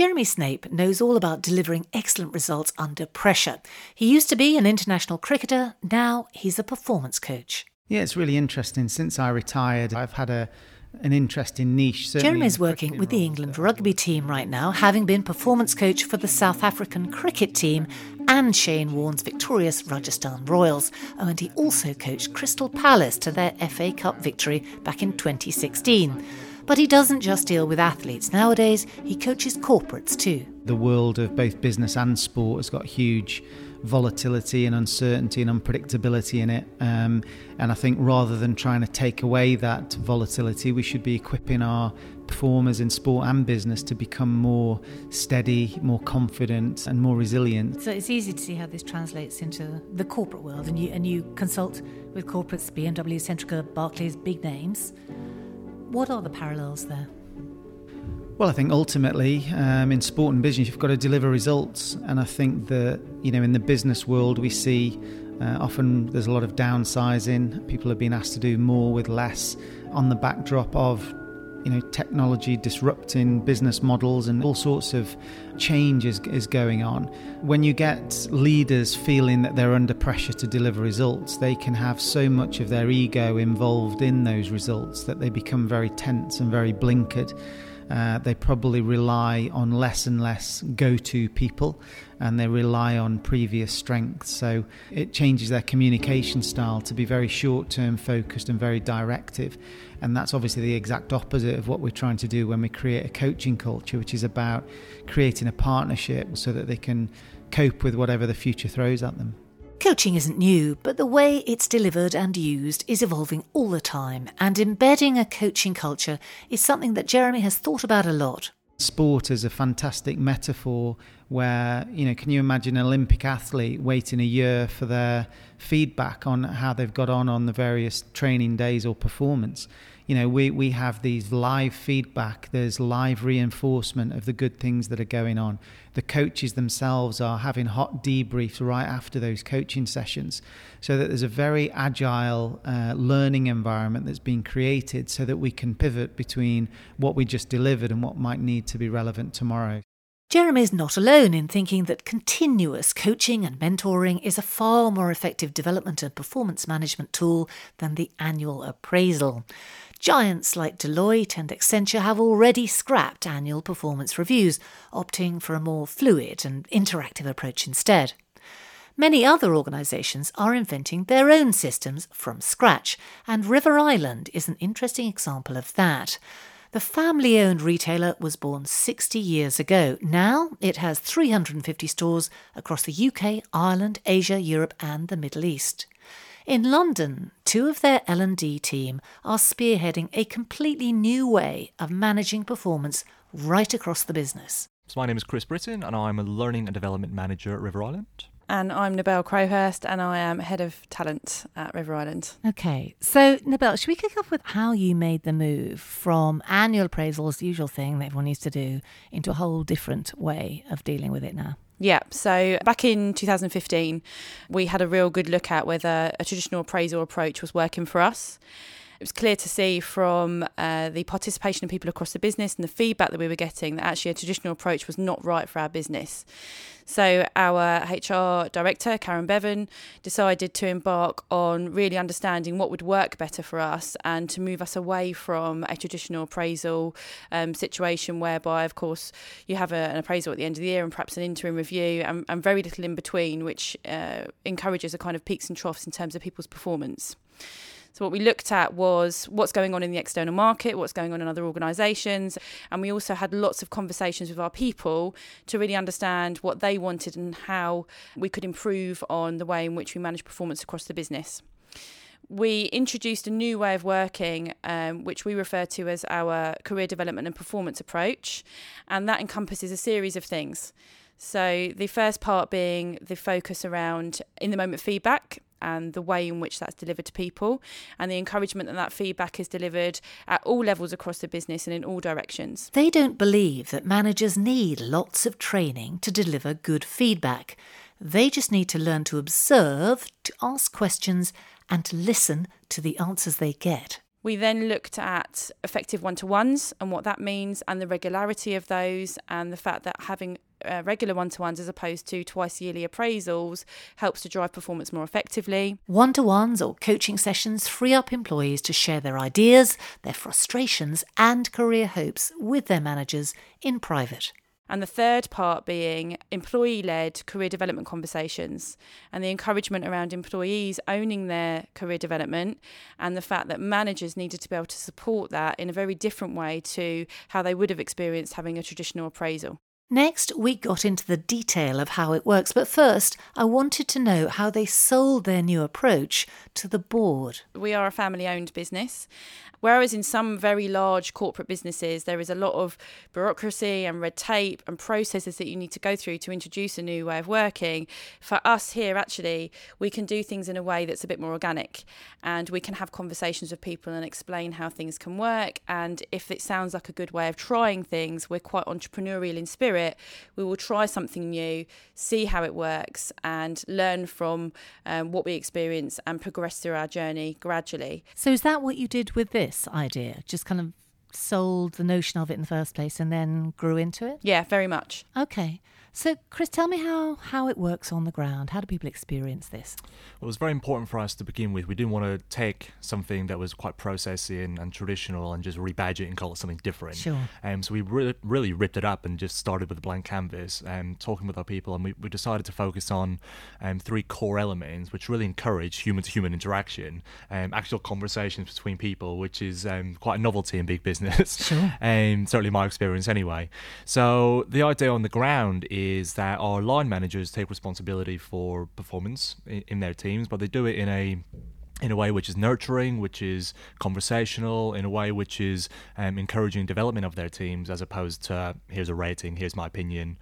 Jeremy Snape knows all about delivering excellent results under pressure. He used to be an international cricketer, now he's a performance coach. Yeah, it's really interesting. Since I retired, I've had a an interesting niche. Jeremy's working with the England uh, rugby team right now, having been performance coach for the South African cricket team and Shane Warne's victorious Rajasthan Royals. Oh, and he also coached Crystal Palace to their FA Cup victory back in 2016. But he doesn't just deal with athletes. Nowadays, he coaches corporates too. The world of both business and sport has got huge volatility and uncertainty and unpredictability in it. Um, and I think rather than trying to take away that volatility, we should be equipping our performers in sport and business to become more steady, more confident, and more resilient. So it's easy to see how this translates into the corporate world. And you and you consult with corporates, BMW, Centrica, Barclays, big names. What are the parallels there? Well, I think ultimately um, in sport and business, you've got to deliver results. And I think that, you know, in the business world, we see uh, often there's a lot of downsizing. People are being asked to do more with less on the backdrop of, you know, technology disrupting business models and all sorts of change is, is going on. When you get leaders feeling that they're under pressure to deliver results, they can have so much of their ego involved in those results that they become very tense and very blinkered. Uh, they probably rely on less and less go to people and they rely on previous strengths. So it changes their communication style to be very short term focused and very directive. And that's obviously the exact opposite of what we're trying to do when we create a coaching culture, which is about creating a partnership so that they can cope with whatever the future throws at them. Coaching isn't new, but the way it's delivered and used is evolving all the time, and embedding a coaching culture is something that Jeremy has thought about a lot. Sport is a fantastic metaphor where, you know, can you imagine an Olympic athlete waiting a year for their feedback on how they've got on on the various training days or performance? You know, we, we have these live feedback, there's live reinforcement of the good things that are going on. The coaches themselves are having hot debriefs right after those coaching sessions, so that there's a very agile uh, learning environment that's been created so that we can pivot between what we just delivered and what might need to be relevant tomorrow. Jeremy is not alone in thinking that continuous coaching and mentoring is a far more effective development and performance management tool than the annual appraisal. Giants like Deloitte and Accenture have already scrapped annual performance reviews, opting for a more fluid and interactive approach instead. Many other organisations are inventing their own systems from scratch, and River Island is an interesting example of that. The family owned retailer was born 60 years ago. Now it has 350 stores across the UK, Ireland, Asia, Europe, and the Middle East. In London, two of their L&D team are spearheading a completely new way of managing performance right across the business. So my name is Chris Britton and I'm a learning and development manager at River Island. And I'm Nabel Crowhurst and I am head of talent at River Island. Okay, so Nabel, should we kick off with how you made the move from annual appraisals, the usual thing that everyone needs to do, into a whole different way of dealing with it now? Yeah, so back in 2015, we had a real good look at whether a traditional appraisal approach was working for us. It was clear to see from uh, the participation of people across the business and the feedback that we were getting that actually a traditional approach was not right for our business. So our HR director, Karen Bevan, decided to embark on really understanding what would work better for us and to move us away from a traditional appraisal um, situation whereby, of course, you have a, an appraisal at the end of the year and perhaps an interim review and, and very little in between, which uh, encourages a kind of peaks and troughs in terms of people's performance. So, what we looked at was what's going on in the external market, what's going on in other organisations, and we also had lots of conversations with our people to really understand what they wanted and how we could improve on the way in which we manage performance across the business we introduced a new way of working, um, which we refer to as our career development and performance approach. And that encompasses a series of things. So, the first part being the focus around in the moment feedback and the way in which that's delivered to people and the encouragement that that feedback is delivered at all levels across the business and in all directions. They don't believe that managers need lots of training to deliver good feedback. They just need to learn to observe, to ask questions, and to listen to the answers they get. We then looked at effective one to ones and what that means, and the regularity of those, and the fact that having uh, regular one to ones as opposed to twice yearly appraisals helps to drive performance more effectively. One to ones or coaching sessions free up employees to share their ideas, their frustrations, and career hopes with their managers in private. And the third part being employee led career development conversations and the encouragement around employees owning their career development and the fact that managers needed to be able to support that in a very different way to how they would have experienced having a traditional appraisal. Next, we got into the detail of how it works, but first, I wanted to know how they sold their new approach to the board. We are a family owned business, Whereas in some very large corporate businesses, there is a lot of bureaucracy and red tape and processes that you need to go through to introduce a new way of working. For us here, actually, we can do things in a way that's a bit more organic and we can have conversations with people and explain how things can work. And if it sounds like a good way of trying things, we're quite entrepreneurial in spirit. We will try something new, see how it works, and learn from um, what we experience and progress through our journey gradually. So, is that what you did with this? This idea? Just kind of sold the notion of it in the first place and then grew into it? Yeah, very much. Okay. So, Chris, tell me how, how it works on the ground. How do people experience this? Well, it was very important for us to begin with. We didn't want to take something that was quite processy and, and traditional and just rebadge it and call it something different. Sure. Um, so we re- really ripped it up and just started with a blank canvas and um, talking with our people. And we, we decided to focus on um, three core elements, which really encourage human to human interaction, um, actual conversations between people, which is um, quite a novelty in big business. Sure. um, certainly my experience anyway. So the idea on the ground is is that our line managers take responsibility for performance in, in their teams, but they do it in a in a way which is nurturing, which is conversational, in a way which is um, encouraging development of their teams, as opposed to here's a rating, here's my opinion,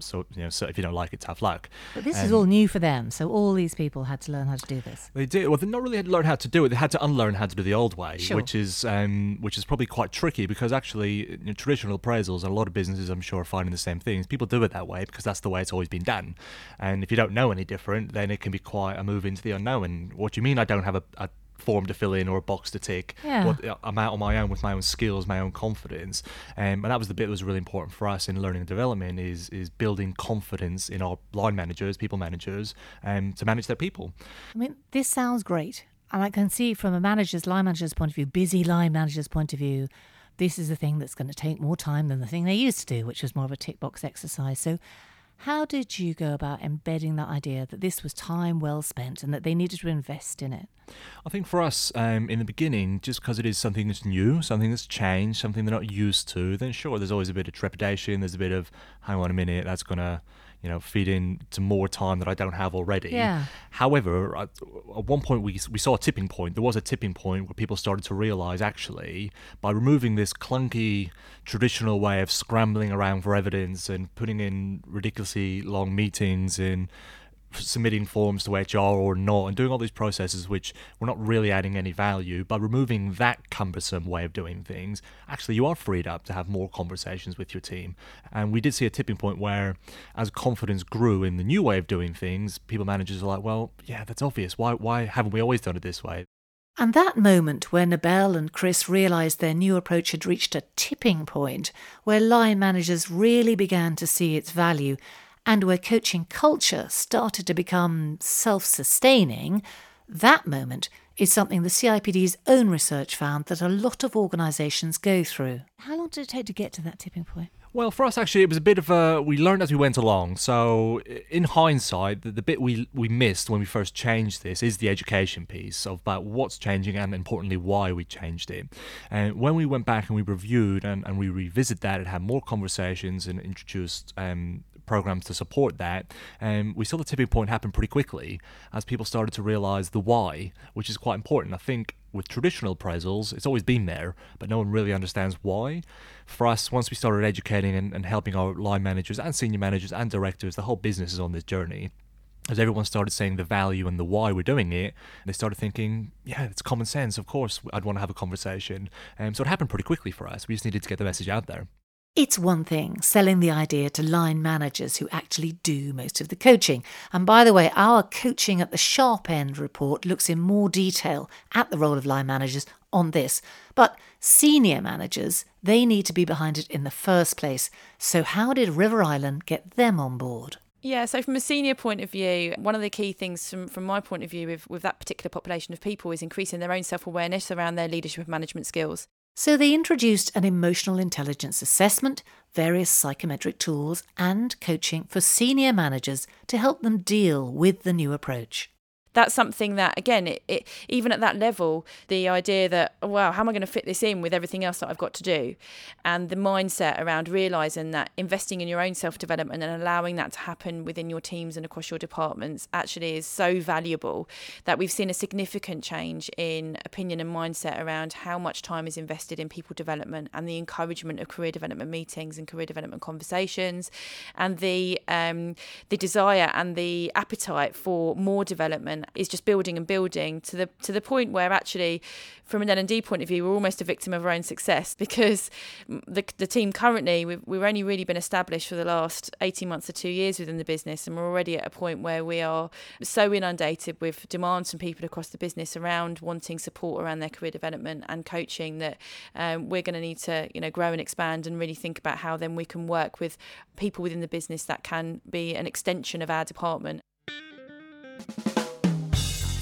so you know, so if you don't like it, tough luck. But this um, is all new for them. So all these people had to learn how to do this. They did. Well, they not really had to learn how to do it. They had to unlearn how to do the old way, sure. which is um, which is probably quite tricky because actually you know, traditional appraisals and a lot of businesses, I'm sure, are finding the same things. People do it that way because that's the way it's always been done. And if you don't know any different, then it can be quite a move into the unknown. What do you mean? I don't have a, a form to fill in or a box to tick. Yeah. What, I'm out on my own with my own skills, my own confidence, um, and that was the bit that was really important for us in learning and development is is building confidence in our line managers, people managers, um, to manage their people. I mean, this sounds great, and I can see from a manager's line manager's point of view, busy line manager's point of view. This is the thing that's going to take more time than the thing they used to do, which was more of a tick box exercise. So, how did you go about embedding that idea that this was time well spent and that they needed to invest in it? I think for us, um, in the beginning, just because it is something that's new, something that's changed, something they're not used to, then sure, there's always a bit of trepidation. There's a bit of, hang on a minute, that's going to you know, feed into more time that I don't have already. Yeah. However, at, at one point we, we saw a tipping point. There was a tipping point where people started to realize actually by removing this clunky traditional way of scrambling around for evidence and putting in ridiculously long meetings and submitting forms to HR or not, and doing all these processes which were not really adding any value, by removing that cumbersome way of doing things, actually you are freed up to have more conversations with your team. And we did see a tipping point where, as confidence grew in the new way of doing things, people managers are like, well, yeah, that's obvious. Why, why haven't we always done it this way? And that moment where Nabel and Chris realised their new approach had reached a tipping point, where line managers really began to see its value and where coaching culture started to become self sustaining, that moment is something the CIPD's own research found that a lot of organisations go through. How long did it take to get to that tipping point? Well, for us, actually, it was a bit of a. We learned as we went along. So, in hindsight, the, the, bit we we missed when we first changed this is the education piece of about what's changing and, importantly, why we changed it. And when we went back and we reviewed and, and we revisited that and had more conversations and introduced um, programs to support that, um, we saw the tipping point happen pretty quickly as people started to realize the why, which is quite important. I think with traditional appraisals, it's always been there, but no one really understands why. For us, once we started educating and, and helping our line managers and senior managers and directors, the whole business is on this journey as everyone started saying the value and the why we're doing it, they started thinking, yeah, it's common sense. Of course, I'd want to have a conversation. Um, so it happened pretty quickly for us. We just needed to get the message out there. It's one thing selling the idea to line managers who actually do most of the coaching. And by the way, our Coaching at the Sharp End report looks in more detail at the role of line managers on this. But senior managers, they need to be behind it in the first place. So, how did River Island get them on board? Yeah, so from a senior point of view, one of the key things from, from my point of view with, with that particular population of people is increasing their own self awareness around their leadership and management skills. So they introduced an emotional intelligence assessment, various psychometric tools, and coaching for senior managers to help them deal with the new approach that's something that again it, it, even at that level the idea that oh, wow how am i going to fit this in with everything else that i've got to do? And the mindset around realizing that investing in your own self development and allowing that to happen within your teams and across your departments actually is so valuable that we've seen a significant change in opinion and mindset around how much time is invested in people development and the encouragement of career development meetings and career development conversations and the um, the desire and the appetite for more development is just building and building to the to the point where actually from an L&D point of view we're almost a victim of our own success because the, the team currently we've, we've only really been established for the last 18 months or two years within the business and we're already at a point where we are so inundated with demands from people across the business around wanting support around their career development and coaching that um, we're going to need to you know grow and expand and really think about how then we can work with people within the business that can be an extension of our department.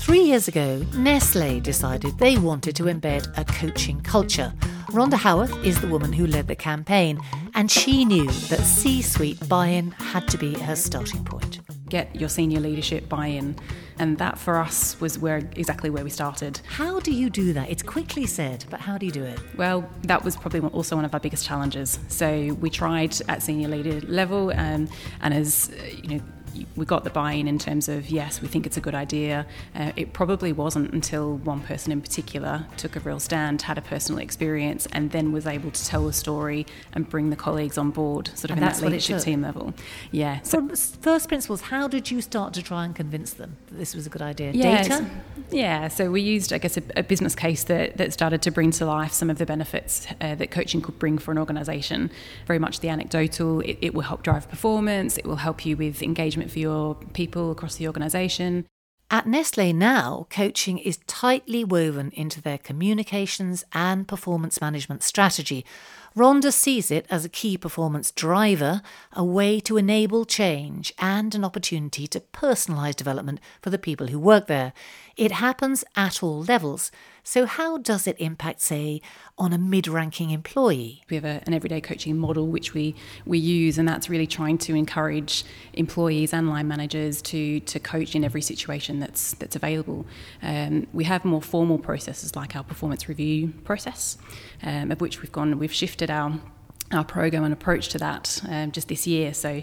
Three years ago, Nestle decided they wanted to embed a coaching culture. Rhonda Howarth is the woman who led the campaign, and she knew that C suite buy in had to be her starting point. Get your senior leadership buy in. And that for us was where exactly where we started. How do you do that? It's quickly said, but how do you do it? Well, that was probably also one of our biggest challenges. So we tried at senior leader level, um, and as you know, we got the buy-in in terms of yes, we think it's a good idea. Uh, it probably wasn't until one person in particular took a real stand, had a personal experience, and then was able to tell a story and bring the colleagues on board, sort of and in that leadership team level. Yeah. So From first principles, how did you start to try and convince them that this was a good idea? Yeah, Data. Yeah. So we used, I guess, a, a, business case that that started to bring to life some of the benefits uh, that coaching could bring for an organisation. Very much the anecdotal. It, it will help drive performance. It will help you with engagement for your people across the organisation. At Nestle now, coaching is tightly woven into their communications and performance management strategy. Rhonda sees it as a key performance driver, a way to enable change, and an opportunity to personalise development for the people who work there. It happens at all levels. So, how does it impact, say, on a mid ranking employee? We have a, an everyday coaching model which we, we use, and that's really trying to encourage employees and line managers to, to coach in every situation that's, that's available. Um, we have more formal processes like our performance review process, um, of which we've gone, we've shifted our our program and approach to that um, just this year. So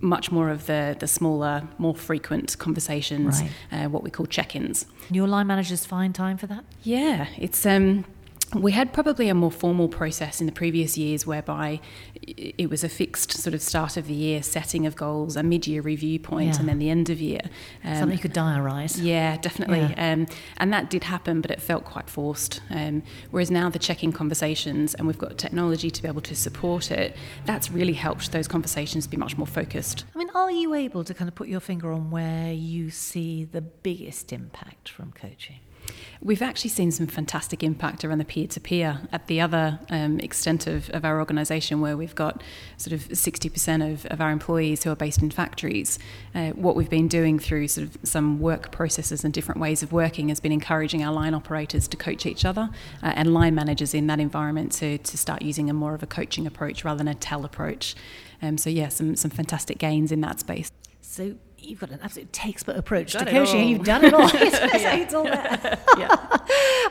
much more of the the smaller, more frequent conversations, right. uh, what we call check-ins. Your line managers find time for that? Yeah, it's um, we had probably a more formal process in the previous years whereby it was a fixed sort of start of the year setting of goals, a mid year review point, yeah. and then the end of year. Um, Something you could diarise. Yeah, definitely. Yeah. Um, and that did happen, but it felt quite forced. Um, whereas now the check in conversations, and we've got technology to be able to support it, that's really helped those conversations be much more focused. I mean, are you able to kind of put your finger on where you see the biggest impact from coaching? We've actually seen some fantastic impact around the peer to peer at the other um, extent of, of our organisation, where we've got sort of 60% of, of our employees who are based in factories. Uh, what we've been doing through sort of some work processes and different ways of working has been encouraging our line operators to coach each other uh, and line managers in that environment to, to start using a more of a coaching approach rather than a tell approach. Um, so, yeah, some, some fantastic gains in that space. So, you've got an absolute textbook approach to coaching. You've done it all. it's, all there. yeah.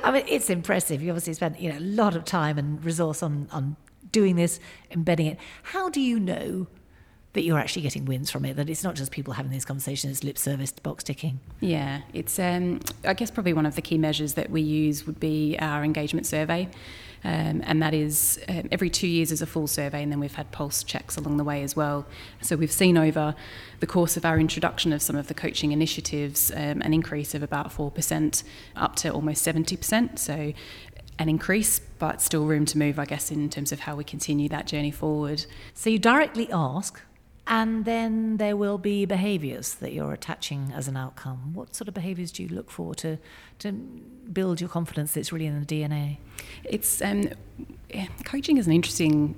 I mean, it's impressive. You obviously spent you know a lot of time and resource on on doing this, embedding it. How do you know that you're actually getting wins from it? That it's not just people having these conversations, it's lip service, box ticking. Yeah, it's. Um, I guess probably one of the key measures that we use would be our engagement survey. Um, and that is um, every two years is a full survey, and then we've had pulse checks along the way as well. So we've seen over the course of our introduction of some of the coaching initiatives um, an increase of about 4% up to almost 70%. So an increase, but still room to move, I guess, in terms of how we continue that journey forward. So you directly ask, and then there will be behaviours that you're attaching as an outcome. What sort of behaviours do you look for to to build your confidence that's really in the DNA? It's um, coaching is an interesting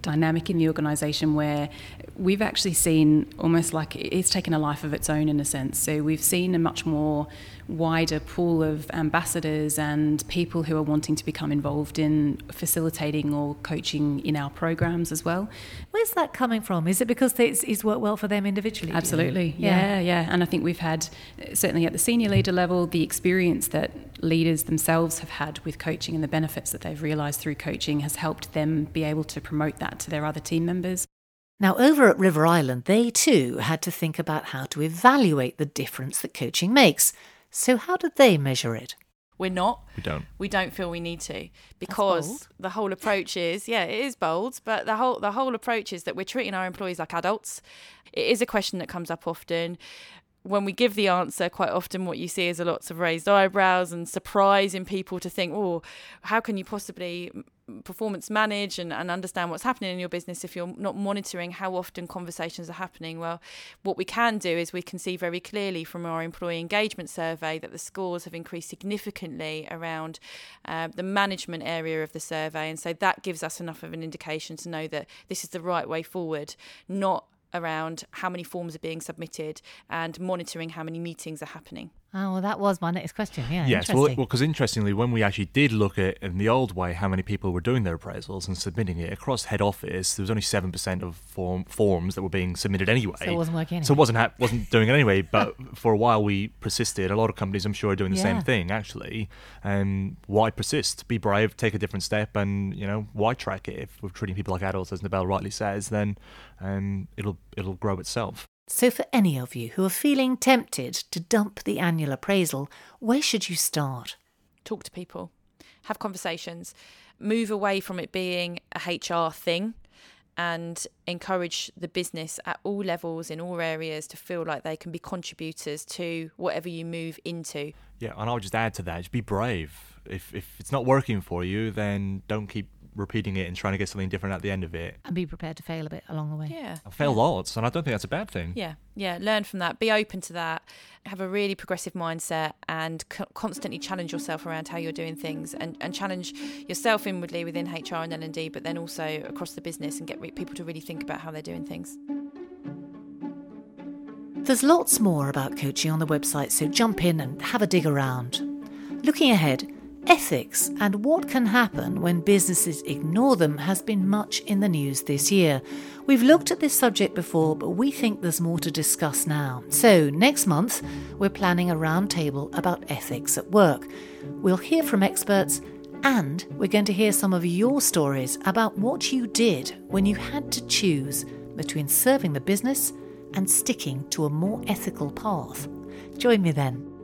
dynamic in the organisation where we've actually seen almost like it's taken a life of its own in a sense. So we've seen a much more wider pool of ambassadors and people who are wanting to become involved in facilitating or coaching in our programs as well. Where's that coming from? Is it because it's, it's worked well for them individually? Absolutely, yeah. yeah, yeah. And I think we've had, certainly at the senior leader level, the experience that leaders themselves have had with coaching and the benefits that they've realised through coaching has helped them be able to promote that to their other team members. Now, over at River Island, they too had to think about how to evaluate the difference that coaching makes. So, how did they measure it? We're not. We don't. We don't feel we need to because the whole approach is yeah, it is bold, but the whole the whole approach is that we're treating our employees like adults. It is a question that comes up often when we give the answer, quite often what you see is a lots of raised eyebrows and surprise in people to think, oh, how can you possibly performance manage and, and understand what's happening in your business if you're not monitoring how often conversations are happening? Well, what we can do is we can see very clearly from our employee engagement survey that the scores have increased significantly around uh, the management area of the survey. And so that gives us enough of an indication to know that this is the right way forward, not around how many forms are being submitted and monitoring how many meetings are happening. Oh, well, that was my next question. Yeah. Yes. Well, because interestingly, when we actually did look at in the old way how many people were doing their appraisals and submitting it across head office, there was only seven percent of form, forms that were being submitted anyway. So it wasn't working. Anyway. So it wasn't ha- wasn't doing it anyway. But for a while, we persisted. A lot of companies, I'm sure, are doing the Yeah. same thing actually. And why persist? Be brave. Take a different step. And you know why track it? If we're treating people like adults, as Nabel rightly says, then um, it'll it'll grow itself. So, for any of you who are feeling tempted to dump the annual appraisal, where should you start? Talk to people, have conversations, move away from it being a HR thing and encourage the business at all levels in all areas to feel like they can be contributors to whatever you move into. Yeah, and I'll just add to that: just be brave. If if it's not working for you, then don't keep repeating it and trying to get something different at the end of it. And be prepared to fail a bit along the way. Yeah. I fail lots, and I don't think that's a bad thing. Yeah, yeah. Learn from that. Be open to that. Have a really progressive mindset and co- constantly challenge yourself around how you're doing things, and, and challenge yourself inwardly within HR and L and D, but then also across the business, and get re- people to really think about how they're doing things. There's lots more about coaching on the website, so jump in and have a dig around. Looking ahead, ethics and what can happen when businesses ignore them has been much in the news this year. We've looked at this subject before, but we think there's more to discuss now. So, next month, we're planning a roundtable about ethics at work. We'll hear from experts and we're going to hear some of your stories about what you did when you had to choose between serving the business and sticking to a more ethical path. Join me then.